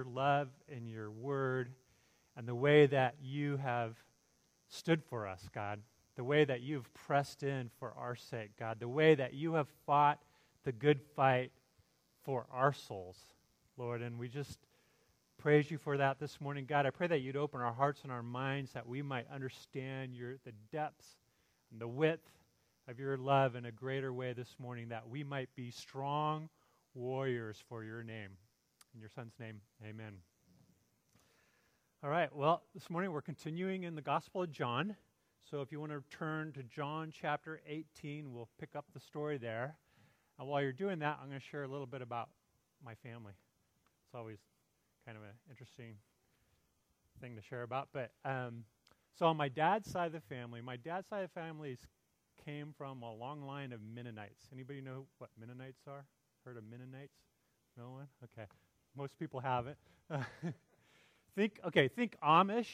your love and your word and the way that you have stood for us, God, the way that you've pressed in for our sake, God, the way that you have fought the good fight for our souls, Lord. And we just praise you for that this morning, God. I pray that you'd open our hearts and our minds that we might understand your, the depths and the width of your love in a greater way this morning, that we might be strong warriors for your name. In your son's name, amen. All right, well, this morning we're continuing in the Gospel of John. So if you want to turn to John chapter 18, we'll pick up the story there. And while you're doing that, I'm going to share a little bit about my family. It's always kind of an interesting thing to share about. But um, so on my dad's side of the family, my dad's side of the family came from a long line of Mennonites. Anybody know what Mennonites are? Heard of Mennonites? No one? Okay. Most people haven't. think okay, think Amish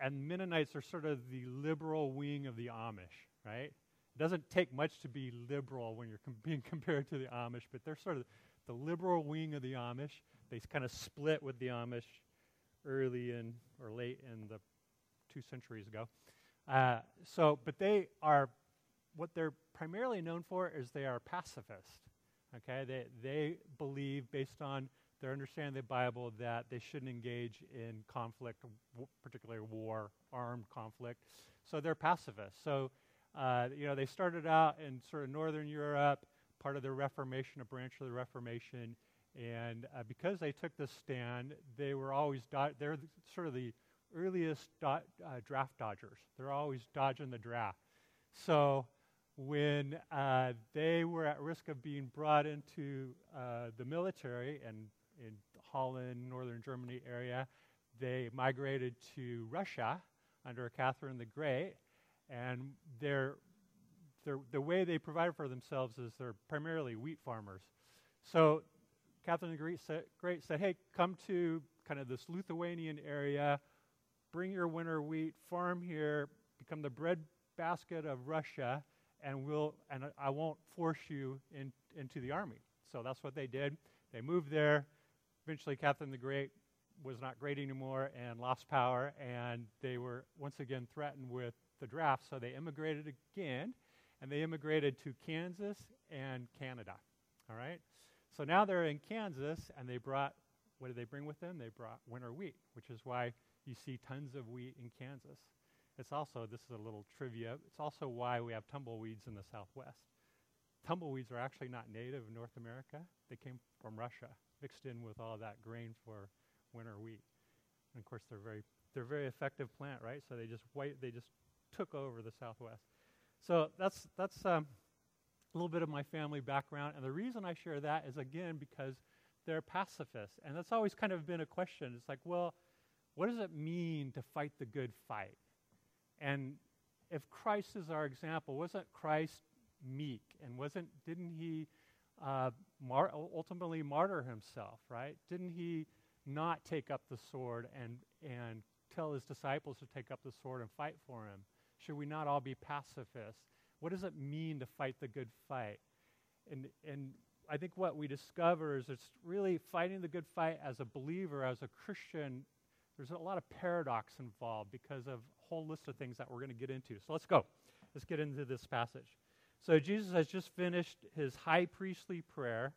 and Mennonites are sort of the liberal wing of the Amish, right? It doesn't take much to be liberal when you're com- being compared to the Amish, but they're sort of the liberal wing of the Amish. They kind of split with the Amish early in or late in the two centuries ago. Uh, so, but they are what they're primarily known for is they are pacifist. Okay, they they believe based on their understanding of the Bible that they shouldn't engage in conflict, w- particularly war, armed conflict. So they're pacifists. So uh, you know they started out in sort of northern Europe, part of the Reformation, a branch of the Reformation, and uh, because they took this stand, they were always do- they're sort of the earliest do- uh, draft dodgers. They're always dodging the draft. So when uh, they were at risk of being brought into uh, the military and in Holland, northern Germany area, they migrated to Russia under Catherine the Great, and their, their, the way they provided for themselves is they're primarily wheat farmers. So Catherine the Great said, Great said, hey, come to kind of this Lithuanian area, bring your winter wheat, farm here, become the bread basket of Russia, and we'll and I won't force you in, into the army. So that's what they did. They moved there. Eventually, Catherine the Great was not great anymore and lost power, and they were once again threatened with the draft. So they immigrated again, and they immigrated to Kansas and Canada. All right. So now they're in Kansas, and they brought what did they bring with them? They brought winter wheat, which is why you see tons of wheat in Kansas. It's also, this is a little trivia, it's also why we have tumbleweeds in the Southwest. Tumbleweeds are actually not native in North America. They came from Russia, mixed in with all that grain for winter wheat. And of course, they're very, they're a very effective plant, right? So they just white, they just took over the Southwest. So that's, that's um, a little bit of my family background. And the reason I share that is, again, because they're pacifists. And that's always kind of been a question. It's like, well, what does it mean to fight the good fight? And if Christ is our example, wasn't Christ meek? And wasn't, didn't he uh, mar- ultimately martyr himself, right? Didn't he not take up the sword and, and tell his disciples to take up the sword and fight for him? Should we not all be pacifists? What does it mean to fight the good fight? And, and I think what we discover is it's really fighting the good fight as a believer, as a Christian. There's a lot of paradox involved because of whole list of things that we're going to get into. So let's go. Let's get into this passage. So Jesus has just finished his high priestly prayer,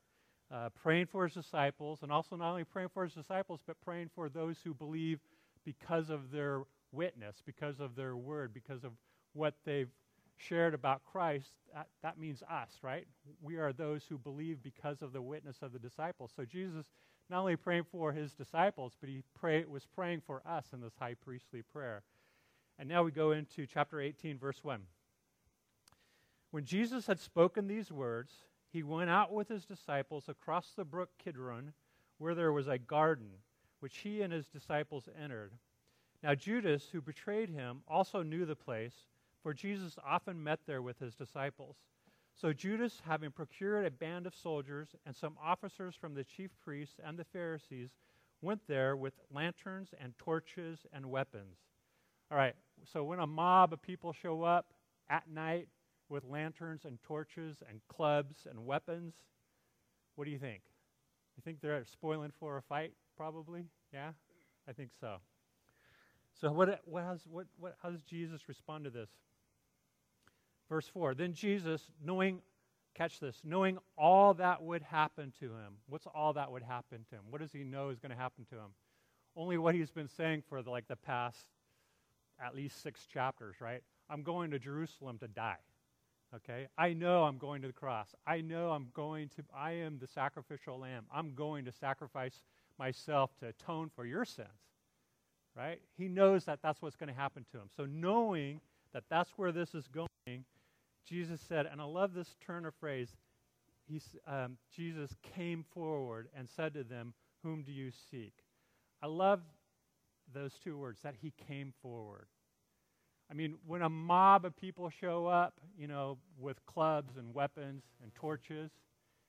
uh, praying for his disciples, and also not only praying for his disciples, but praying for those who believe because of their witness, because of their word, because of what they've shared about Christ, that, that means us, right? We are those who believe because of the witness of the disciples. So Jesus not only praying for his disciples, but he pray, was praying for us in this high priestly prayer. And now we go into chapter 18, verse 1. When Jesus had spoken these words, he went out with his disciples across the brook Kidron, where there was a garden, which he and his disciples entered. Now Judas, who betrayed him, also knew the place for Jesus often met there with his disciples. So Judas, having procured a band of soldiers and some officers from the chief priests and the Pharisees, went there with lanterns and torches and weapons. All right, so when a mob of people show up at night with lanterns and torches and clubs and weapons, what do you think? You think they're spoiling for a fight? Probably. Yeah, I think so. So what, what, has, what, what, how does Jesus respond to this? Verse 4 Then Jesus, knowing, catch this, knowing all that would happen to him. What's all that would happen to him? What does he know is going to happen to him? Only what he's been saying for the, like the past at least six chapters, right? I'm going to Jerusalem to die. Okay? I know I'm going to the cross. I know I'm going to, I am the sacrificial lamb. I'm going to sacrifice myself to atone for your sins. Right? He knows that that's what's going to happen to him. So, knowing that that's where this is going, Jesus said, and I love this turn of phrase, he, um, Jesus came forward and said to them, Whom do you seek? I love those two words, that he came forward. I mean, when a mob of people show up, you know, with clubs and weapons and torches,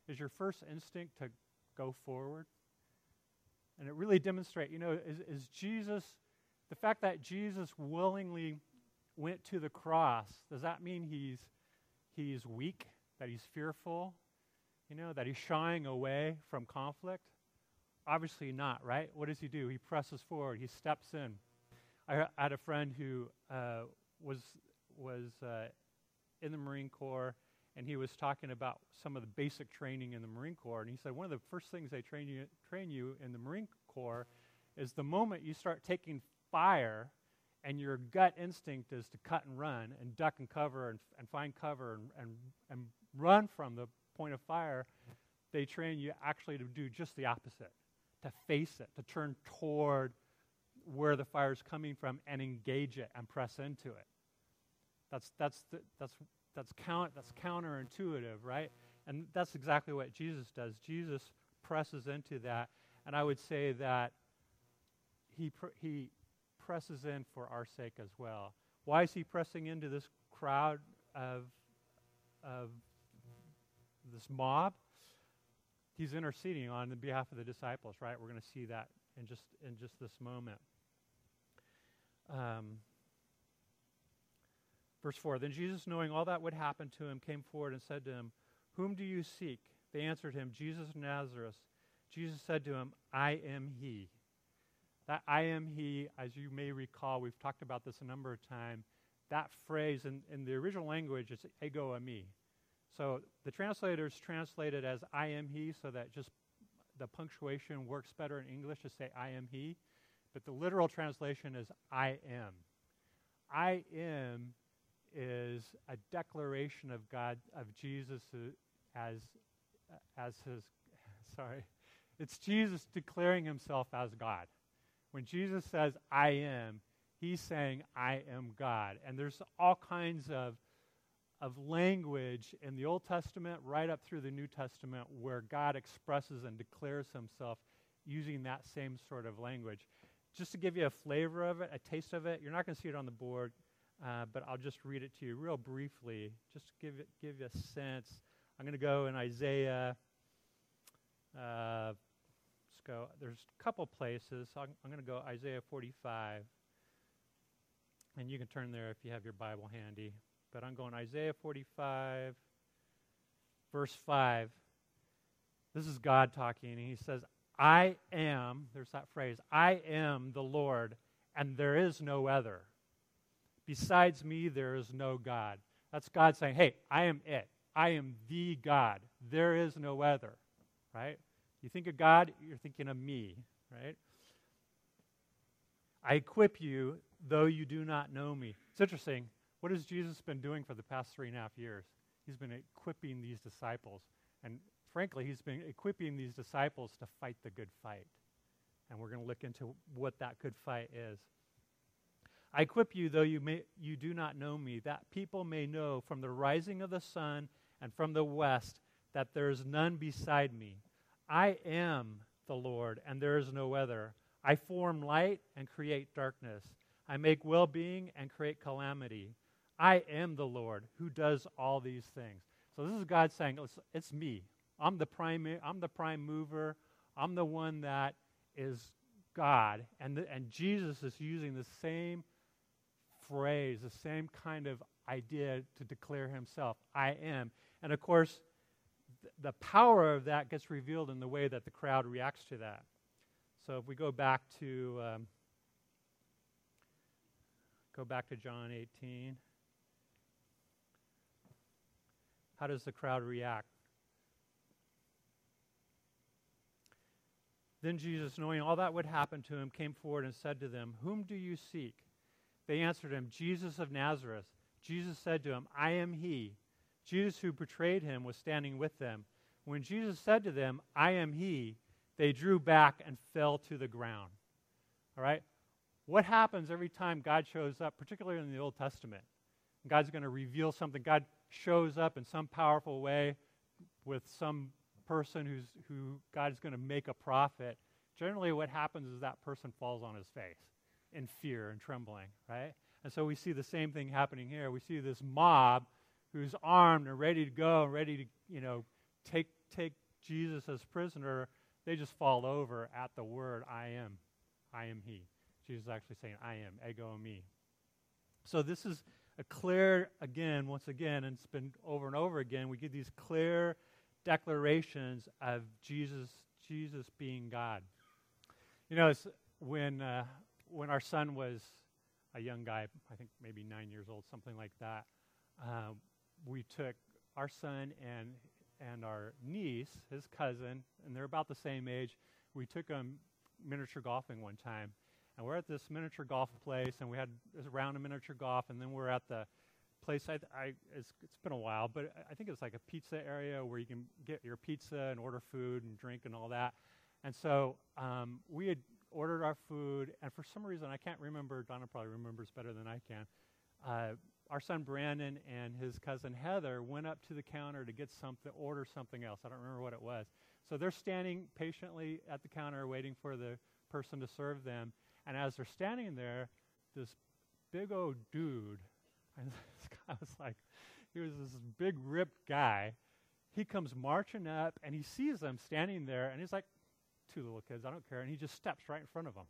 is your first instinct to go forward? And it really demonstrates, you know, is, is Jesus, the fact that Jesus willingly went to the cross, does that mean he's, he's weak, that he's fearful, you know, that he's shying away from conflict? Obviously not, right? What does he do? He presses forward, he steps in. I, had a friend who uh, was was uh, in the Marine Corps, and he was talking about some of the basic training in the Marine Corps. And he said one of the first things they train you train you in the Marine Corps is the moment you start taking fire, and your gut instinct is to cut and run and duck and cover and, and find cover and, and and run from the point of fire. They train you actually to do just the opposite, to face it, to turn toward where the fire is coming from and engage it and press into it. That's, that's, the, that's, that's, count, that's counterintuitive, right? And that's exactly what Jesus does. Jesus presses into that. And I would say that he, pr- he presses in for our sake as well. Why is he pressing into this crowd of, of this mob? He's interceding on the behalf of the disciples, right? We're going to see that in just in just this moment. Um, verse 4 Then Jesus, knowing all that would happen to him, came forward and said to him, Whom do you seek? They answered him, Jesus of Nazareth. Jesus said to him, I am he. That I am he, as you may recall, we've talked about this a number of times. That phrase in, in the original language is ego eimi. So the translators translate it as I am he so that just the punctuation works better in English to say I am he. But the literal translation is I am. I am is a declaration of God, of Jesus uh, as, uh, as his, sorry, it's Jesus declaring himself as God. When Jesus says, I am, he's saying, I am God. And there's all kinds of, of language in the Old Testament right up through the New Testament where God expresses and declares himself using that same sort of language just to give you a flavor of it, a taste of it, you're not going to see it on the board, uh, but I'll just read it to you real briefly, just to give, it, give you a sense. I'm going to go in Isaiah. Uh, let's go. There's a couple places. I'm, I'm going to go Isaiah 45. And you can turn there if you have your Bible handy. But I'm going Isaiah 45, verse 5. This is God talking, and he says, I am, there's that phrase, I am the Lord, and there is no other. Besides me, there is no God. That's God saying, hey, I am it. I am the God. There is no other, right? You think of God, you're thinking of me, right? I equip you, though you do not know me. It's interesting. What has Jesus been doing for the past three and a half years? He's been equipping these disciples. And frankly, he's been equipping these disciples to fight the good fight. And we're going to look into what that good fight is. I equip you, though you, may, you do not know me, that people may know from the rising of the sun and from the west that there is none beside me. I am the Lord, and there is no other. I form light and create darkness. I make well being and create calamity. I am the Lord who does all these things. So this is God saying, it's, it's me. I'm the prime, I'm the prime mover. I'm the one that is God. And, the, and Jesus is using the same phrase, the same kind of idea to declare himself I am. And of course, th- the power of that gets revealed in the way that the crowd reacts to that. So if we go back to um, go back to John 18, how does the crowd react? Then Jesus, knowing all that would happen to him, came forward and said to them, Whom do you seek? They answered him, Jesus of Nazareth. Jesus said to him, I am he. Jesus, who betrayed him, was standing with them. When Jesus said to them, I am he, they drew back and fell to the ground. All right? What happens every time God shows up, particularly in the Old Testament? God's going to reveal something. God shows up in some powerful way with some person who's, who God is going to make a prophet. Generally, what happens is that person falls on his face in fear and trembling, right? And so we see the same thing happening here. We see this mob who's armed and ready to go ready to, you know, take, take Jesus as prisoner. They just fall over at the word, I am. I am he. Jesus is actually saying, I am, ego eimi. So this is a clear, again, once again, and it's been over and over again, we get these clear declarations of Jesus, Jesus being God. You know, when, uh, when our son was a young guy, I think maybe nine years old, something like that, um, we took our son and and our niece, his cousin, and they're about the same age. We took them miniature golfing one time, and we're at this miniature golf place, and we had this round of miniature golf, and then we're at the place. I, I it's, it's been a while, but I think it's like a pizza area where you can get your pizza and order food and drink and all that. And so um, we had ordered our food, and for some reason I can't remember. Donna probably remembers better than I can. Uh, our son Brandon and his cousin Heather went up to the counter to get something, order something else. I don't remember what it was. So they're standing patiently at the counter waiting for the person to serve them. And as they're standing there, this big old dude, and this guy was like, he was this big ripped guy. He comes marching up and he sees them standing there and he's like, two little kids, I don't care. And he just steps right in front of them.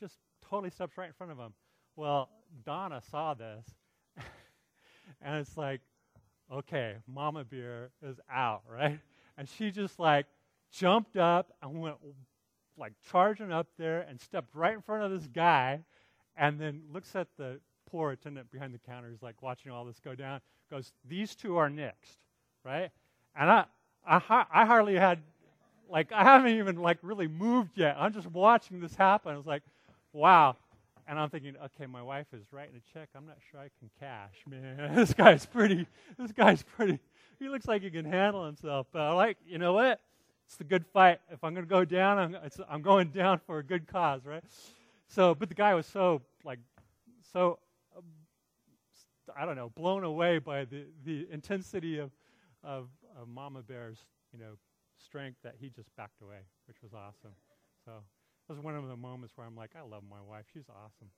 Just totally steps right in front of them. Well, Donna saw this and it's like, okay, Mama Bear is out, right? And she just like jumped up and went like charging up there and stepped right in front of this guy and then looks at the poor attendant behind the counter who's like watching all this go down goes these two are next right and i i, I hardly had like i haven't even like really moved yet i'm just watching this happen i was like wow and I'm thinking, okay, my wife is writing a check. I'm not sure I can cash, man. this guy's pretty. This guy's pretty. He looks like he can handle himself. But I like, you know what? It's the good fight. If I'm going to go down, I'm, I'm going down for a good cause, right? So, but the guy was so like, so uh, I don't know, blown away by the the intensity of of, of Mama Bear's, you know, strength that he just backed away, which was awesome. So that was one of the moments where I'm like, I love my wife. She's awesome.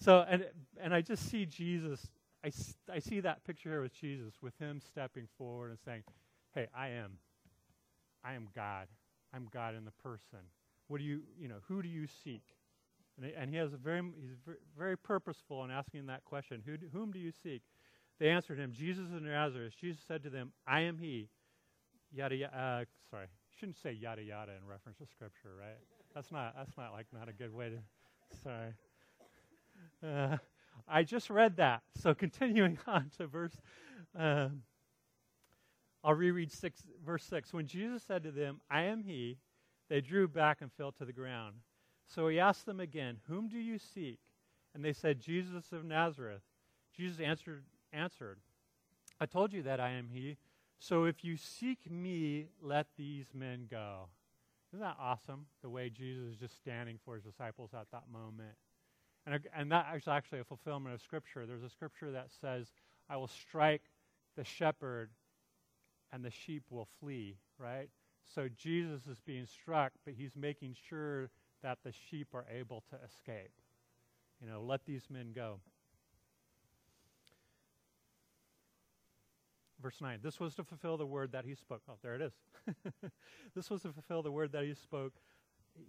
So, and, and I just see Jesus, I, I see that picture here with Jesus, with him stepping forward and saying, Hey, I am. I am God. I'm God in the person. What do you, you know, who do you seek? And, and he has a very, he's very, purposeful in asking that question. Who whom do you seek? They answered him, Jesus of Nazareth. Jesus said to them, I am he. Yada, yada, uh, sorry, shouldn't say yada yada in reference to scripture, right? That's not that's not like not a good way to. Sorry. Uh, I just read that. So continuing on to verse, uh, I'll reread six, verse six. When Jesus said to them, "I am He," they drew back and fell to the ground. So he asked them again, "Whom do you seek?" And they said, "Jesus of Nazareth." Jesus answered, answered, "I told you that I am He." So if you seek me, let these men go. Isn't that awesome? The way Jesus is just standing for his disciples at that moment. And, and that is actually a fulfillment of Scripture. There's a Scripture that says, I will strike the shepherd and the sheep will flee, right? So Jesus is being struck, but he's making sure that the sheep are able to escape. You know, let these men go. Verse 9 This was to fulfill the word that he spoke. Oh, there it is. this was to fulfill the word that he spoke.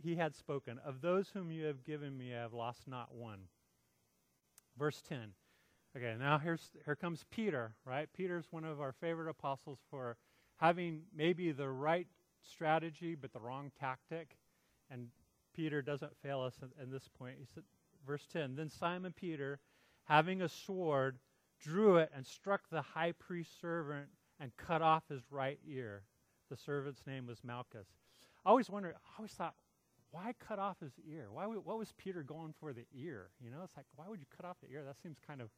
He had spoken. Of those whom you have given me, I have lost not one. Verse 10 Okay, now here's here comes Peter, right? Peter's one of our favorite apostles for having maybe the right strategy but the wrong tactic. And Peter doesn't fail us at, at this point. He said, verse 10 Then Simon Peter, having a sword, drew it and struck the high priest's servant and cut off his right ear. The servant's name was Malchus. I always wondered, I always thought, why cut off his ear? Why what was Peter going for the ear? You know, it's like, why would you cut off the ear? That seems kind of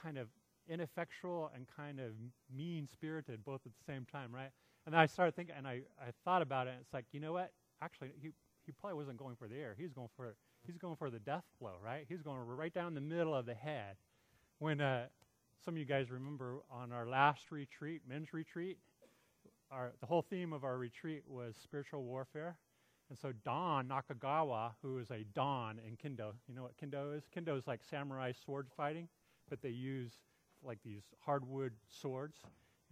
kind of ineffectual and kind of mean spirited both at the same time, right? And then I started thinking, and I, I thought about it, and it's like, you know what? Actually, he, he probably wasn't going for the air. He was going for he's going for the death blow, right? He's going right down the middle of the head. When uh, some of you guys remember on our last retreat, men's retreat, our, the whole theme of our retreat was spiritual warfare. And so Don Nakagawa, who is a Don in Kendo, you know what Kendo is? Kendo is like samurai sword fighting but they use like these hardwood swords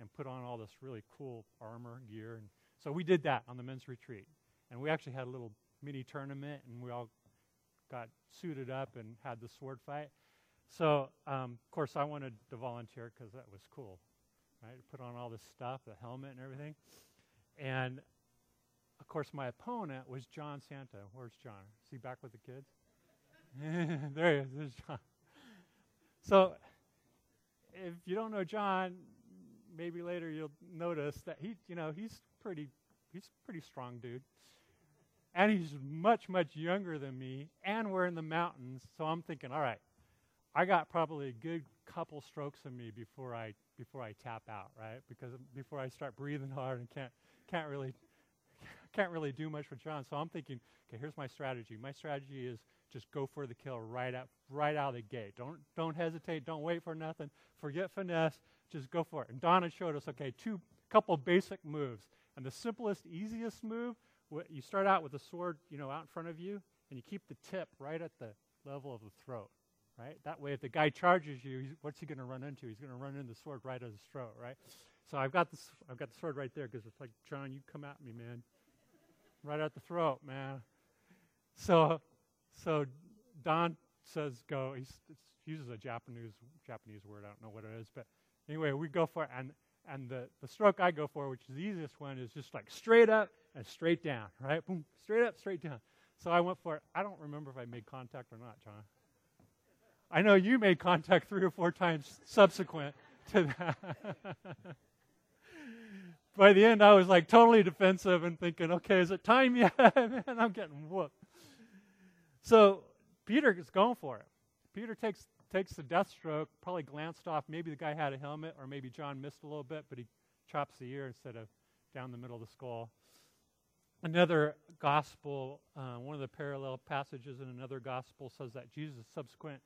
and put on all this really cool armor gear. And so we did that on the men's retreat. And we actually had a little mini tournament, and we all got suited up and had the sword fight. So, um, of course, I wanted to volunteer because that was cool, right? Put on all this stuff, the helmet and everything. And, of course, my opponent was John Santa. Where's John? Is he back with the kids? there he is. There's John. So, if you don't know John, maybe later you'll notice that he, you know, he's pretty, he's pretty strong dude, and he's much much younger than me, and we're in the mountains. So I'm thinking, all right, I got probably a good couple strokes in me before I before I tap out, right? Because before I start breathing hard and can't can't really can't really do much with John. So I'm thinking, okay, here's my strategy. My strategy is just go for the kill right out right out of the gate. Don't don't hesitate. Don't wait for nothing. Forget finesse. Just go for it. And Donna showed us okay, two couple basic moves. And the simplest, easiest move, you start out with the sword, you know, out in front of you, and you keep the tip right at the level of the throat. Right? That way, if the guy charges you, what's he going to run into? He's going to run into the sword right at his throat. Right? So I've got this. I've got the sword right there because it's like, John, you come at me, man. Right at the throat, man. So so Don says go. He uses a Japanese Japanese word. I don't know what it is, but anyway, we go for it. And and the the stroke I go for, which is the easiest one, is just like straight up and straight down. Right, boom, straight up, straight down. So I went for it. I don't remember if I made contact or not, John. I know you made contact three or four times subsequent to that. By the end, I was like totally defensive and thinking, okay, is it time yet? Man, I'm getting whooped. So Peter is going for it. Peter takes takes the death stroke, probably glanced off. Maybe the guy had a helmet, or maybe John missed a little bit, but he chops the ear instead of down the middle of the skull. Another gospel, uh, one of the parallel passages in another gospel says that Jesus, subsequent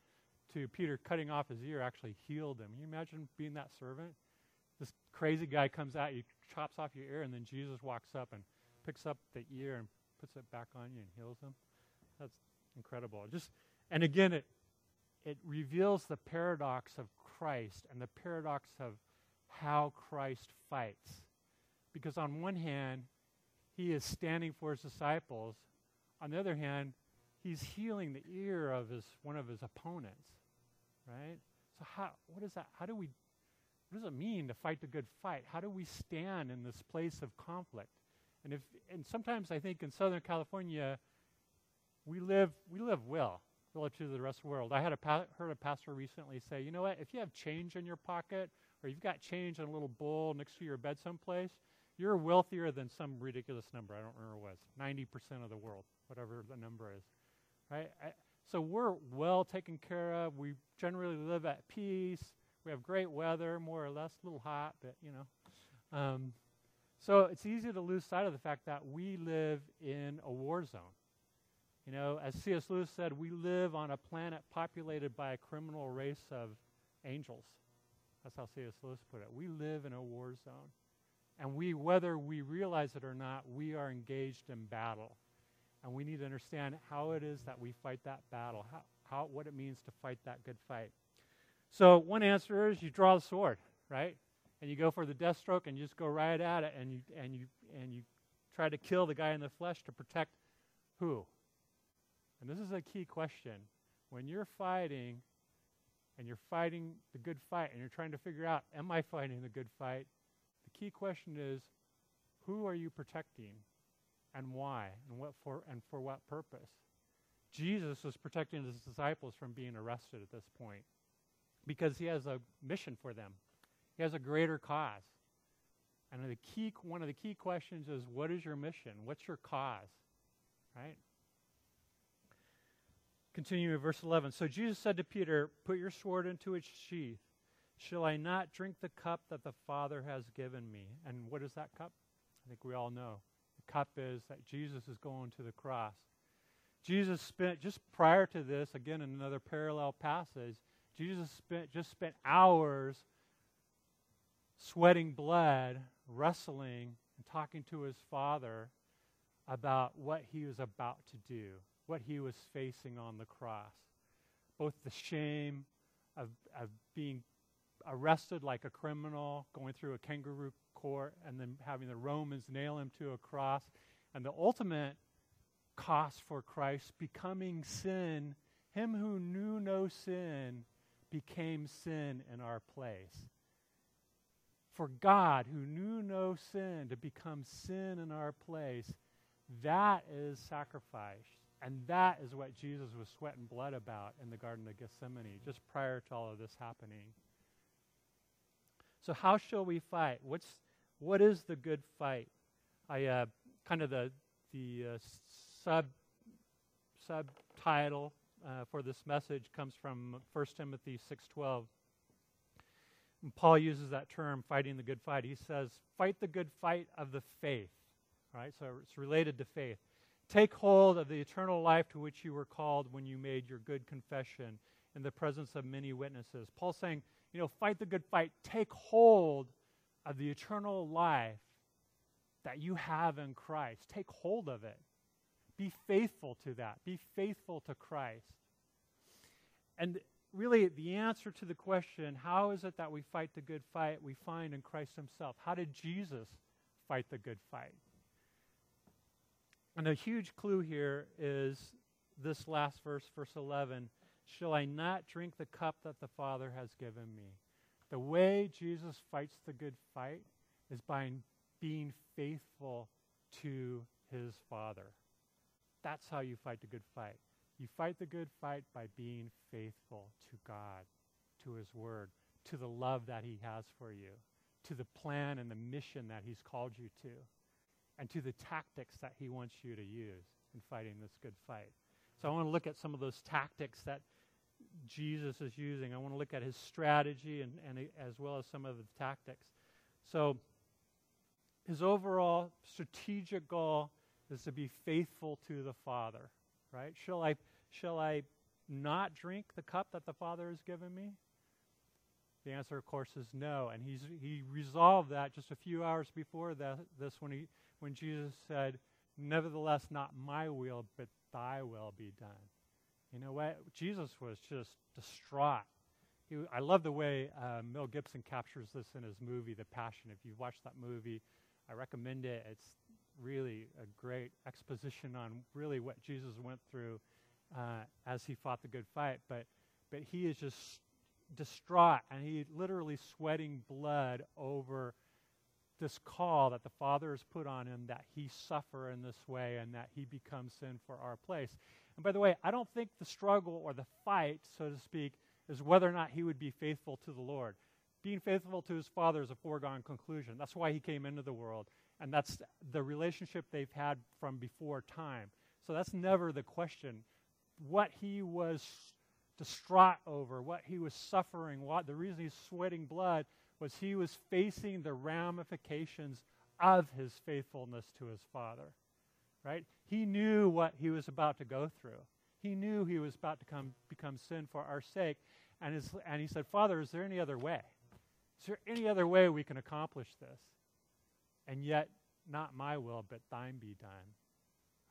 to Peter cutting off his ear, actually healed him. Can you imagine being that servant? This crazy guy comes out, you chops off your ear, and then Jesus walks up and picks up the ear and puts it back on you and heals him. That's incredible. Just and again, it it reveals the paradox of Christ and the paradox of how Christ fights. Because on one hand, he is standing for his disciples. On the other hand, he's healing the ear of his one of his opponents. Right? So how what is that? How do we what does it mean to fight the good fight? How do we stand in this place of conflict? And if and sometimes I think in Southern California we live we live well relative to the rest of the world. I had a pa- heard a pastor recently say, you know what? If you have change in your pocket, or you've got change in a little bowl next to your bed someplace, you're wealthier than some ridiculous number. I don't remember what it was. Ninety percent of the world, whatever the number is, right? I, so we're well taken care of. We generally live at peace. We have great weather, more or less, a little hot, but you know. Um, so it's easy to lose sight of the fact that we live in a war zone. You know, as C.S. Lewis said, we live on a planet populated by a criminal race of angels. That's how C.S. Lewis put it. We live in a war zone. And we, whether we realize it or not, we are engaged in battle. And we need to understand how it is that we fight that battle, how, how, what it means to fight that good fight. So, one answer is you draw the sword, right? And you go for the death stroke and you just go right at it and you, and you, and you try to kill the guy in the flesh to protect who? And this is a key question. When you're fighting and you're fighting the good fight and you're trying to figure out, am I fighting the good fight? The key question is, who are you protecting and why and what for and for what purpose? Jesus was protecting his disciples from being arrested at this point because he has a mission for them. He has a greater cause. And the key one of the key questions is what is your mission? What's your cause? Right? Continuing in verse 11. So Jesus said to Peter, Put your sword into its sheath. Shall I not drink the cup that the Father has given me? And what is that cup? I think we all know. The cup is that Jesus is going to the cross. Jesus spent, just prior to this, again in another parallel passage, Jesus spent, just spent hours sweating blood, wrestling, and talking to his Father about what he was about to do what he was facing on the cross. Both the shame of, of being arrested like a criminal, going through a kangaroo court, and then having the Romans nail him to a cross, and the ultimate cost for Christ becoming sin. Him who knew no sin became sin in our place. For God, who knew no sin, to become sin in our place, that is sacrifice. And that is what Jesus was sweating blood about in the Garden of Gethsemane, just prior to all of this happening. So, how shall we fight? What's, what is the good fight? I uh, kind of the, the uh, sub subtitle uh, for this message comes from 1 Timothy 6:12. Paul uses that term, fighting the good fight. He says, "Fight the good fight of the faith." Right, so it's related to faith. Take hold of the eternal life to which you were called when you made your good confession in the presence of many witnesses. Paul's saying, you know, fight the good fight. Take hold of the eternal life that you have in Christ. Take hold of it. Be faithful to that. Be faithful to Christ. And really, the answer to the question, how is it that we fight the good fight, we find in Christ Himself. How did Jesus fight the good fight? And a huge clue here is this last verse, verse 11 Shall I not drink the cup that the Father has given me? The way Jesus fights the good fight is by being faithful to his Father. That's how you fight the good fight. You fight the good fight by being faithful to God, to his word, to the love that he has for you, to the plan and the mission that he's called you to and to the tactics that he wants you to use in fighting this good fight. So I want to look at some of those tactics that Jesus is using. I want to look at his strategy and, and as well as some of the tactics. So his overall strategic goal is to be faithful to the Father, right? Shall I shall I not drink the cup that the Father has given me? The answer, of course, is no. And he's, he resolved that just a few hours before that, this when he when Jesus said, Nevertheless, not my will, but thy will be done. You know what? Jesus was just distraught. He, I love the way uh, Mel Gibson captures this in his movie, The Passion. If you've watched that movie, I recommend it. It's really a great exposition on really what Jesus went through uh, as he fought the good fight. But, but he is just distraught, and he literally sweating blood over this call that the Father has put on him that he suffer in this way and that he becomes sin for our place. And by the way, I don't think the struggle or the fight, so to speak, is whether or not he would be faithful to the Lord. Being faithful to his Father is a foregone conclusion. That's why he came into the world. And that's the relationship they've had from before time. So that's never the question. What he was distraught over, what he was suffering, what the reason he's sweating blood was he was facing the ramifications of his faithfulness to his father. Right? He knew what he was about to go through. He knew he was about to come become sin for our sake. And, his, and he said, Father, is there any other way? Is there any other way we can accomplish this? And yet, not my will, but thine be done.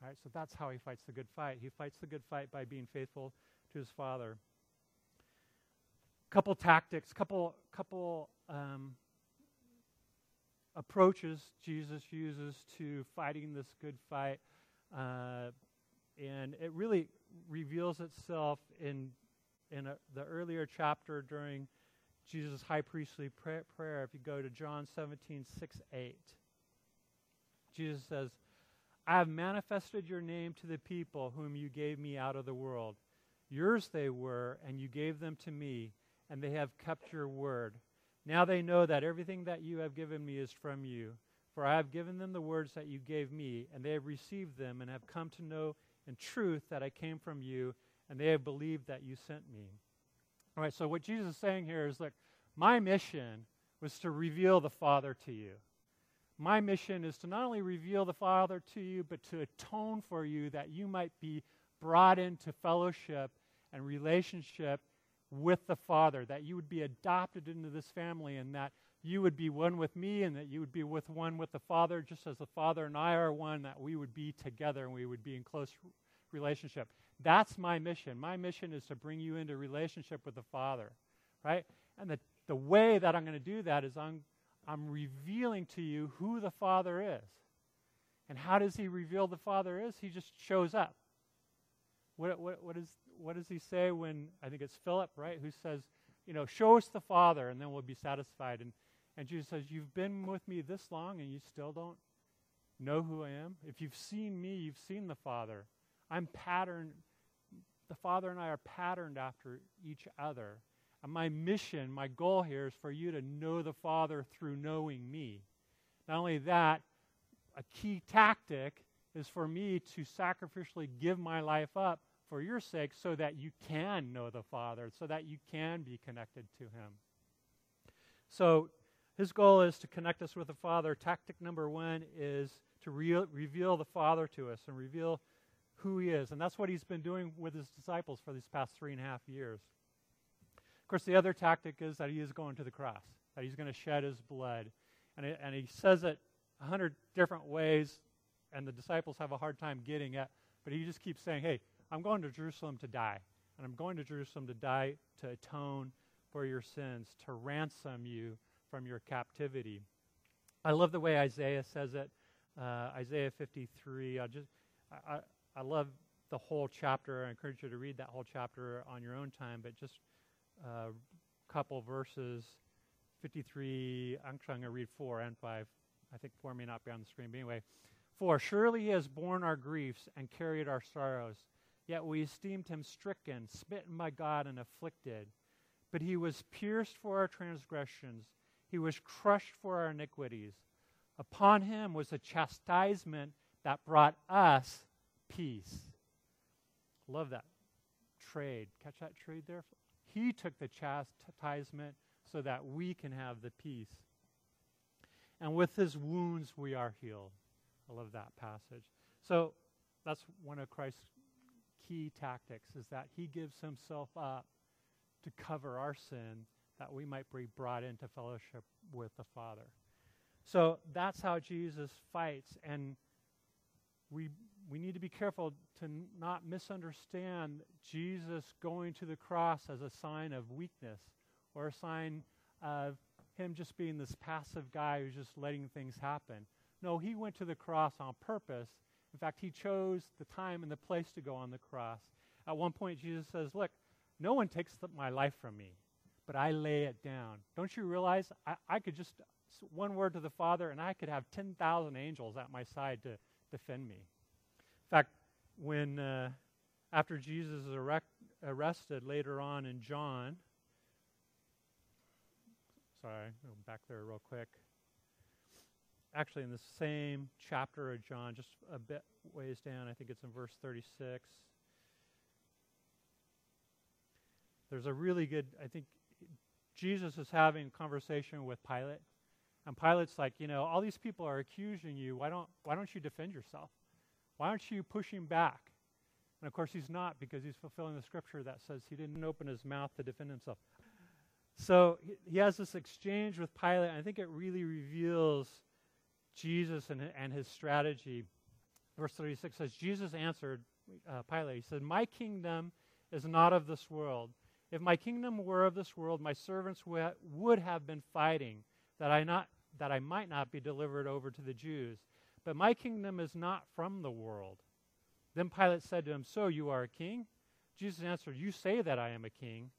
All right, so that's how he fights the good fight. He fights the good fight by being faithful to his Father couple tactics, couple couple um, approaches Jesus uses to fighting this good fight, uh, and it really reveals itself in in a, the earlier chapter during Jesus' high priestly prayer, prayer, if you go to John 17, 6, 8, Jesus says, I have manifested your name to the people whom you gave me out of the world. Yours they were, and you gave them to me, and they have kept your word. Now they know that everything that you have given me is from you. For I have given them the words that you gave me, and they have received them, and have come to know in truth that I came from you, and they have believed that you sent me. All right, so what Jesus is saying here is look, my mission was to reveal the Father to you. My mission is to not only reveal the Father to you, but to atone for you that you might be brought into fellowship and relationship with the Father, that you would be adopted into this family, and that you would be one with me, and that you would be with one with the Father, just as the Father and I are one, that we would be together and we would be in close relationship. That's my mission. My mission is to bring you into relationship with the Father, right? And the, the way that I'm going to do that is I'm, I'm revealing to you who the Father is. And how does he reveal the Father is? He just shows up. What, what, what, is, what does he say when, I think it's Philip, right, who says, you know, show us the Father and then we'll be satisfied. And, and Jesus says, You've been with me this long and you still don't know who I am? If you've seen me, you've seen the Father. I'm patterned, the Father and I are patterned after each other. And my mission, my goal here is for you to know the Father through knowing me. Not only that, a key tactic is for me to sacrificially give my life up for your sake so that you can know the Father, so that you can be connected to Him. So, his goal is to connect us with the Father. Tactic number one is to re- reveal the Father to us and reveal who he is. And that's what he's been doing with his disciples for these past three and a half years. Of course, the other tactic is that he is going to the cross, that he's going to shed his blood. And, it, and he says it a hundred different ways, and the disciples have a hard time getting it. But he just keeps saying, hey, I'm going to Jerusalem to die. And I'm going to Jerusalem to die to atone for your sins, to ransom you from your captivity. I love the way Isaiah says it. Uh, Isaiah 53. I'll just, I, I love the whole chapter. I encourage you to read that whole chapter on your own time, but just a uh, couple verses 53. I'm going to read 4 and 5. I think 4 may not be on the screen, but anyway. For surely he has borne our griefs and carried our sorrows. Yet we esteemed him stricken, smitten by God, and afflicted. But he was pierced for our transgressions, he was crushed for our iniquities. Upon him was a chastisement that brought us peace. Love that trade. Catch that trade there? He took the chastisement so that we can have the peace. And with his wounds we are healed. I love that passage. So that's one of Christ's key tactics is that he gives himself up to cover our sin that we might be brought into fellowship with the Father. So that's how Jesus fights and we we need to be careful to not misunderstand Jesus going to the cross as a sign of weakness or a sign of him just being this passive guy who's just letting things happen. No, he went to the cross on purpose. In fact, he chose the time and the place to go on the cross. At one point, Jesus says, Look, no one takes the, my life from me, but I lay it down. Don't you realize I, I could just, one word to the Father, and I could have 10,000 angels at my side to defend me. In fact, when uh, after Jesus is erect, arrested later on in John, sorry, back there real quick. Actually, in the same chapter of John, just a bit ways down, I think it's in verse 36. There's a really good, I think Jesus is having a conversation with Pilate. And Pilate's like, you know, all these people are accusing you. Why don't, why don't you defend yourself? Why aren't you pushing back? And of course, he's not because he's fulfilling the scripture that says he didn't open his mouth to defend himself. So he, he has this exchange with Pilate. I think it really reveals Jesus and, and his strategy. Verse 36 says, Jesus answered uh, Pilate, He said, My kingdom is not of this world. If my kingdom were of this world, my servants would have been fighting that I, not, that I might not be delivered over to the Jews. But my kingdom is not from the world. Then Pilate said to him, So you are a king? Jesus answered, You say that I am a king.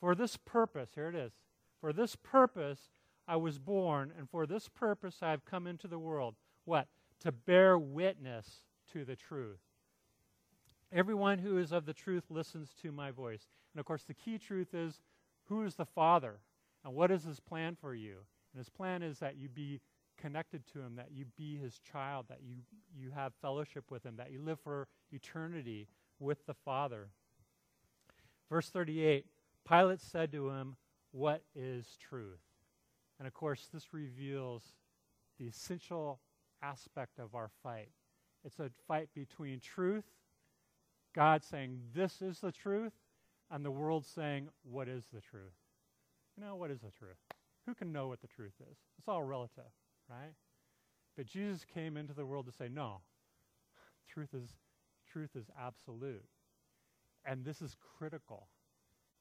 For this purpose, here it is, for this purpose I was born, and for this purpose I have come into the world. What? To bear witness to the truth. Everyone who is of the truth listens to my voice. And of course, the key truth is who is the Father and what is his plan for you? And his plan is that you be connected to him, that you be his child, that you, you have fellowship with him, that you live for eternity with the Father. Verse 38 Pilate said to him, What is truth? And of course, this reveals the essential aspect of our fight. It's a fight between truth, God saying, This is the truth, and the world saying, What is the truth? You know, what is the truth? Who can know what the truth is? It's all relative, right? But Jesus came into the world to say, No, truth is, truth is absolute. And this is critical.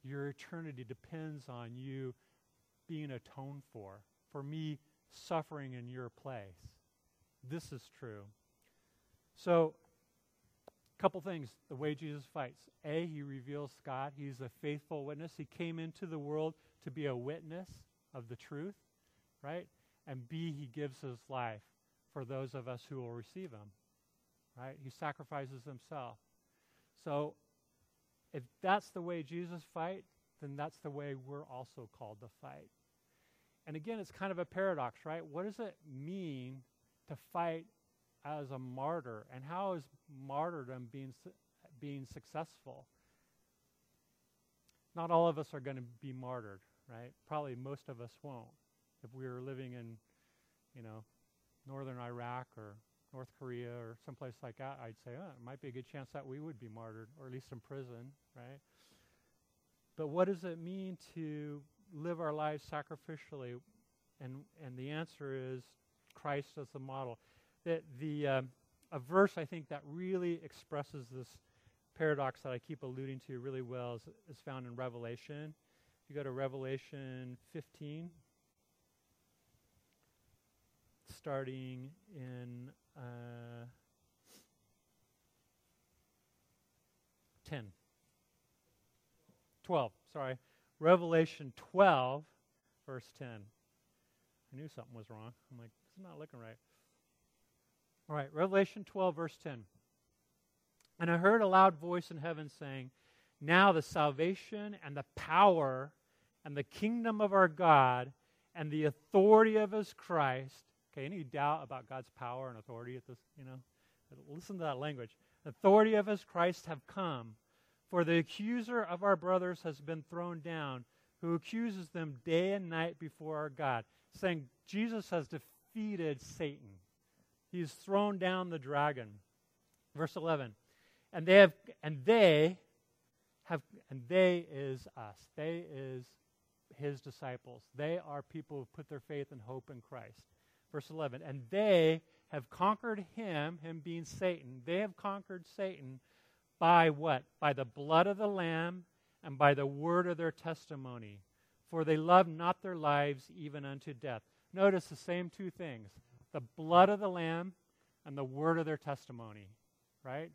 Your eternity depends on you being atoned for, for me suffering in your place. This is true. So, a couple things the way Jesus fights. A, he reveals God. He's a faithful witness. He came into the world to be a witness of the truth, right? And B, he gives his life for those of us who will receive him, right? He sacrifices himself. So, if that's the way Jesus fight, then that's the way we're also called to fight. And again, it's kind of a paradox, right? What does it mean to fight as a martyr? And how is martyrdom being, su- being successful? Not all of us are going to be martyred, right? Probably most of us won't. If we were living in, you know, northern Iraq or North Korea or someplace like that, I'd say, oh, it might be a good chance that we would be martyred, or at least in prison, right? But what does it mean to live our lives sacrificially? And and the answer is Christ as the model. That the um, a verse I think that really expresses this paradox that I keep alluding to really well is, is found in Revelation. If you go to Revelation 15, starting in uh, 10. 12, sorry. Revelation 12, verse 10. I knew something was wrong. I'm like, this is not looking right. All right, Revelation 12, verse 10. And I heard a loud voice in heaven saying, Now the salvation and the power and the kingdom of our God and the authority of his Christ. Okay, any doubt about God's power and authority at this, you know? Listen to that language. Authority of his Christ have come. For the accuser of our brothers has been thrown down, who accuses them day and night before our God, saying Jesus has defeated Satan. He's thrown down the dragon. Verse 11. And they have and they have and they is us. They is his disciples. They are people who put their faith and hope in Christ. Verse 11. And they have conquered him, him being Satan. They have conquered Satan by what? By the blood of the Lamb and by the word of their testimony. For they love not their lives even unto death. Notice the same two things the blood of the Lamb and the word of their testimony, right?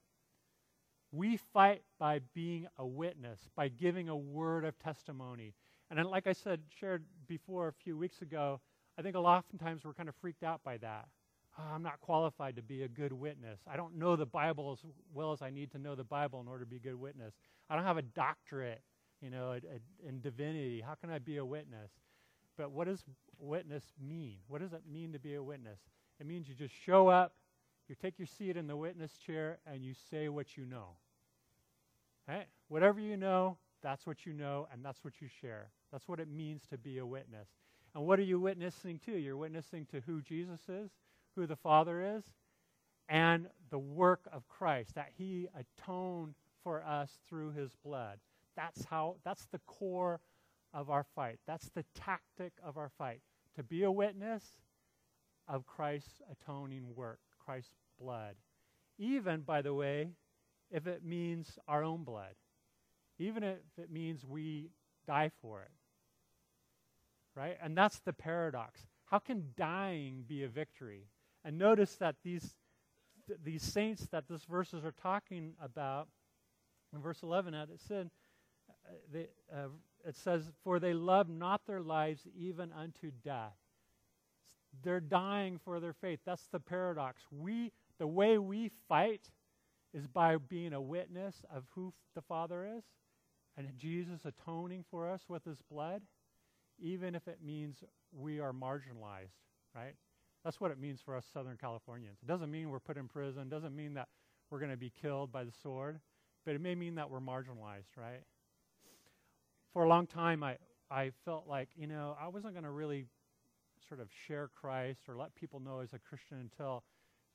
We fight by being a witness, by giving a word of testimony. And like I said, shared before a few weeks ago, I think a lot oftentimes we're kind of freaked out by that oh, I'm not qualified to be a good witness. I don't know the Bible as well as I need to know the Bible in order to be a good witness. I don't have a doctorate, you know, in divinity. How can I be a witness? But what does witness mean? What does it mean to be a witness? It means you just show up, you take your seat in the witness chair, and you say what you know. Right? Whatever you know, that's what you know, and that's what you share. That's what it means to be a witness. And what are you witnessing to? You're witnessing to who Jesus is, who the Father is and the work of Christ, that he atoned for us through his blood. That's how that's the core of our fight. That's the tactic of our fight. To be a witness of Christ's atoning work, Christ's blood. Even, by the way, if it means our own blood. Even if it means we die for it. Right? And that's the paradox. How can dying be a victory? And notice that these, th- these saints that this verses are talking about, In verse 11, it said, uh, they, uh, it says, For they love not their lives even unto death. They're dying for their faith. That's the paradox. We, the way we fight is by being a witness of who the Father is and Jesus atoning for us with his blood, even if it means we are marginalized, right? That's what it means for us Southern Californians. It doesn't mean we're put in prison, doesn't mean that we're going to be killed by the sword, but it may mean that we're marginalized, right? For a long time, I, I felt like, you know, I wasn't going to really sort of share Christ or let people know as a Christian until,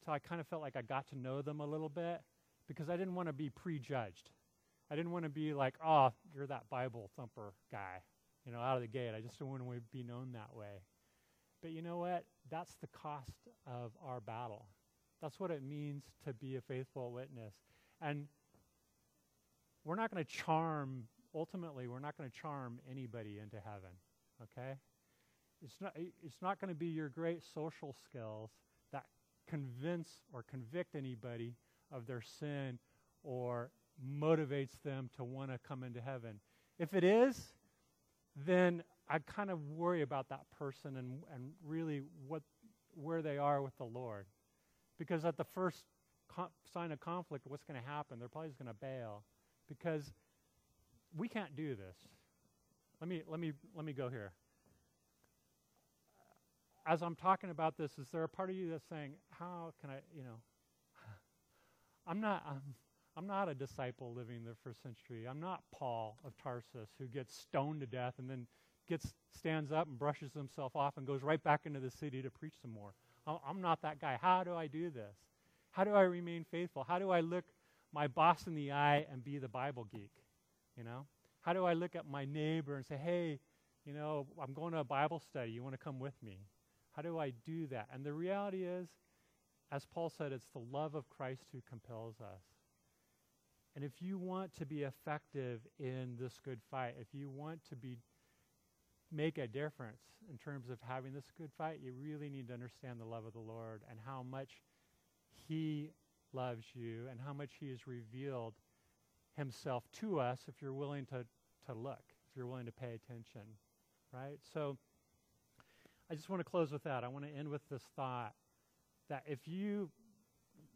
until I kind of felt like I got to know them a little bit because I didn't want to be prejudged. I didn't want to be like, oh, you're that Bible thumper guy, you know, out of the gate. I just didn't want to be known that way. But you know what? That's the cost of our battle. That's what it means to be a faithful witness. And we're not going to charm, ultimately, we're not going to charm anybody into heaven, okay? It's not, it's not going to be your great social skills that convince or convict anybody of their sin or motivates them to want to come into heaven. If it is, then I kind of worry about that person and, and really what, where they are with the Lord. Because at the first sign of conflict, what's going to happen? They're probably just going to bail because we can't do this. Let me, let me, let me go here. As I'm talking about this, is there a part of you that's saying, how can I, you know, I'm not, I'm, I'm not a disciple living in the first century. I'm not Paul of Tarsus who gets stoned to death and then gets stands up and brushes himself off and goes right back into the city to preach some more. I'm not that guy. How do I do this? How do I remain faithful? How do I look my boss in the eye and be the Bible geek? You know? How do I look at my neighbor and say, hey, you know, I'm going to a Bible study. You want to come with me? How do I do that? And the reality is, as Paul said, it's the love of Christ who compels us. And if you want to be effective in this good fight, if you want to be make a difference in terms of having this good fight, you really need to understand the love of the Lord and how much he loves you and how much he has revealed himself to us if you're willing to, to look, if you're willing to pay attention. Right? So I just want to close with that. I want to end with this thought that if you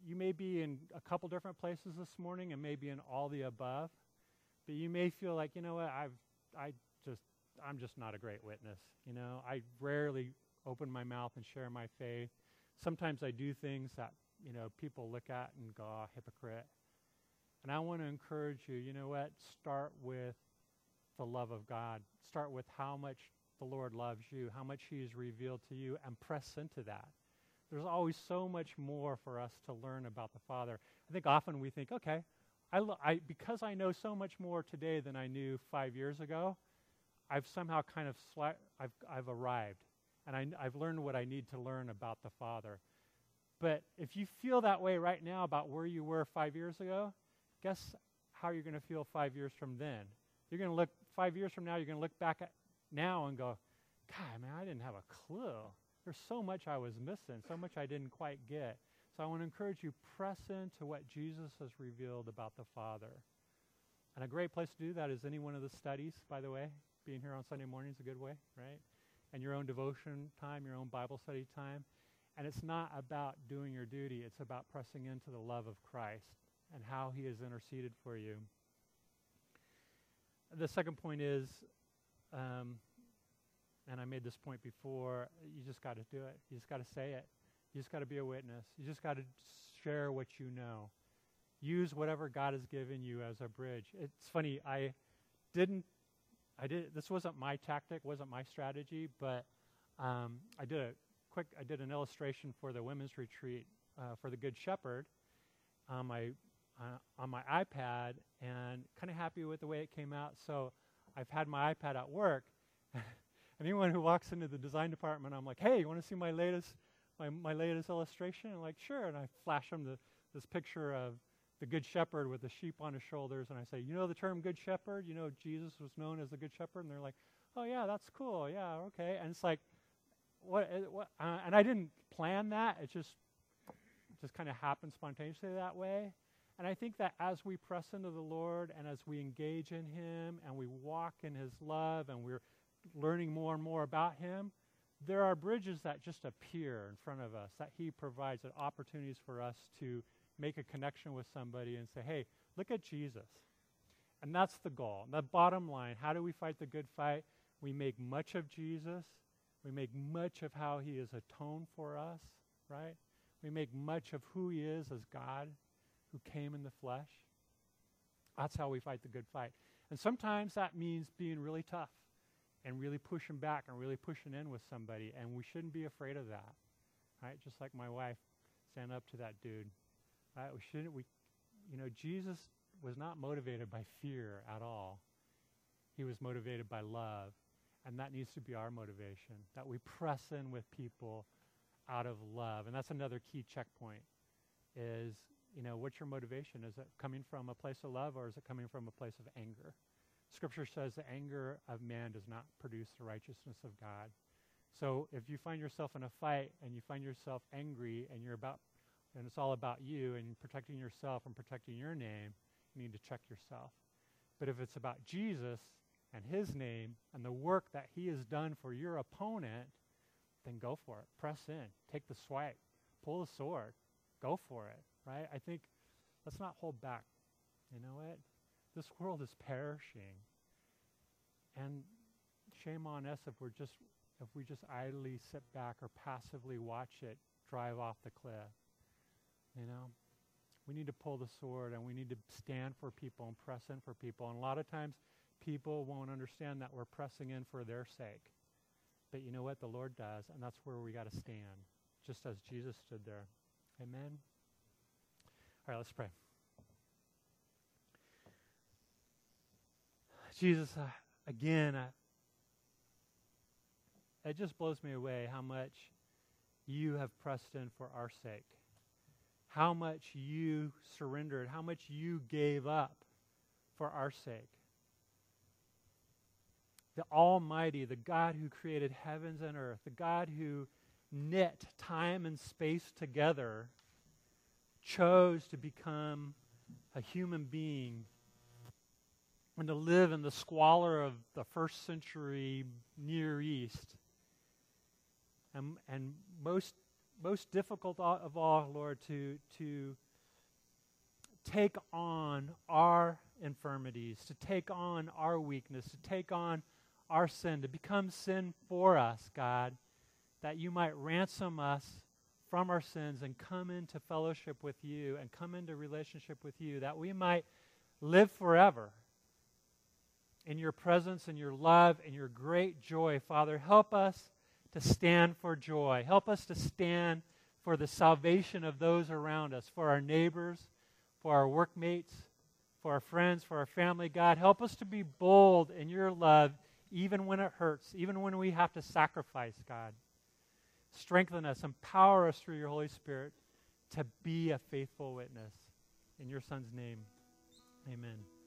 you may be in a couple different places this morning and maybe in all the above, but you may feel like, you know what, I've I I'm just not a great witness. You know, I rarely open my mouth and share my faith. Sometimes I do things that, you know, people look at and go, oh, hypocrite. And I want to encourage you, you know what? Start with the love of God. Start with how much the Lord loves you, how much He has revealed to you, and press into that. There's always so much more for us to learn about the Father. I think often we think, okay, I, lo- I, because I know so much more today than I knew five years ago, I've somehow kind of I've, I've arrived, and I, I've learned what I need to learn about the Father. But if you feel that way right now about where you were five years ago, guess how you're going to feel five years from then? You're going to look five years from now. You're going to look back at now and go, God, man, I didn't have a clue. There's so much I was missing, so much I didn't quite get. So I want to encourage you press into what Jesus has revealed about the Father. And a great place to do that is any one of the studies, by the way being here on Sunday morning is a good way, right? And your own devotion time, your own Bible study time. And it's not about doing your duty, it's about pressing into the love of Christ and how he has interceded for you. The second point is, um, and I made this point before, you just got to do it. You just got to say it. You just got to be a witness. You just got to share what you know. Use whatever God has given you as a bridge. It's funny, I didn't I did. This wasn't my tactic, wasn't my strategy, but um, I did a quick. I did an illustration for the women's retreat uh, for the Good Shepherd on my uh, on my iPad, and kind of happy with the way it came out. So I've had my iPad at work. Anyone who walks into the design department, I'm like, "Hey, you want to see my latest my my latest illustration?" And like, "Sure." And I flash them the, this picture of the good shepherd with the sheep on his shoulders, and I say, You know the term good shepherd? You know Jesus was known as the good shepherd? And they're like, Oh, yeah, that's cool. Yeah, okay. And it's like, what? Uh, what uh, and I didn't plan that. It just just kind of happened spontaneously that way. And I think that as we press into the Lord and as we engage in Him and we walk in His love and we're learning more and more about Him, there are bridges that just appear in front of us that He provides and opportunities for us to make a connection with somebody and say, hey, look at Jesus. And that's the goal. The bottom line how do we fight the good fight? We make much of Jesus. We make much of how He has atoned for us, right? We make much of who He is as God who came in the flesh. That's how we fight the good fight. And sometimes that means being really tough and really pushing back and really pushing in with somebody. And we shouldn't be afraid of that. Right? Just like my wife, stand up to that dude. Right? We shouldn't, we, you know, Jesus was not motivated by fear at all. He was motivated by love. And that needs to be our motivation, that we press in with people out of love. And that's another key checkpoint is you know, what's your motivation? Is it coming from a place of love or is it coming from a place of anger? Scripture says the anger of man does not produce the righteousness of God. So if you find yourself in a fight and you find yourself angry and you're about and it's all about you and protecting yourself and protecting your name, you need to check yourself. But if it's about Jesus and his name and the work that he has done for your opponent, then go for it. Press in. Take the swipe. Pull the sword. Go for it right? I think let's not hold back. You know what? This world is perishing. And shame on us if we're just if we just idly sit back or passively watch it drive off the cliff. You know? We need to pull the sword and we need to stand for people and press in for people. And a lot of times people won't understand that we're pressing in for their sake. But you know what? The Lord does, and that's where we got to stand, just as Jesus stood there. Amen. All right, let's pray. Jesus, uh, again, uh, it just blows me away how much you have pressed in for our sake, how much you surrendered, how much you gave up for our sake. The Almighty, the God who created heavens and earth, the God who knit time and space together chose to become a human being and to live in the squalor of the first century Near East. And, and most, most difficult of all, Lord, to, to take on our infirmities, to take on our weakness, to take on our sin, to become sin for us, God, that you might ransom us from our sins and come into fellowship with you and come into relationship with you, that we might live forever in your presence and your love and your great joy. Father, help us to stand for joy. Help us to stand for the salvation of those around us, for our neighbors, for our workmates, for our friends, for our family. God, help us to be bold in your love, even when it hurts, even when we have to sacrifice, God. Strengthen us, empower us through your Holy Spirit to be a faithful witness. In your Son's name, amen.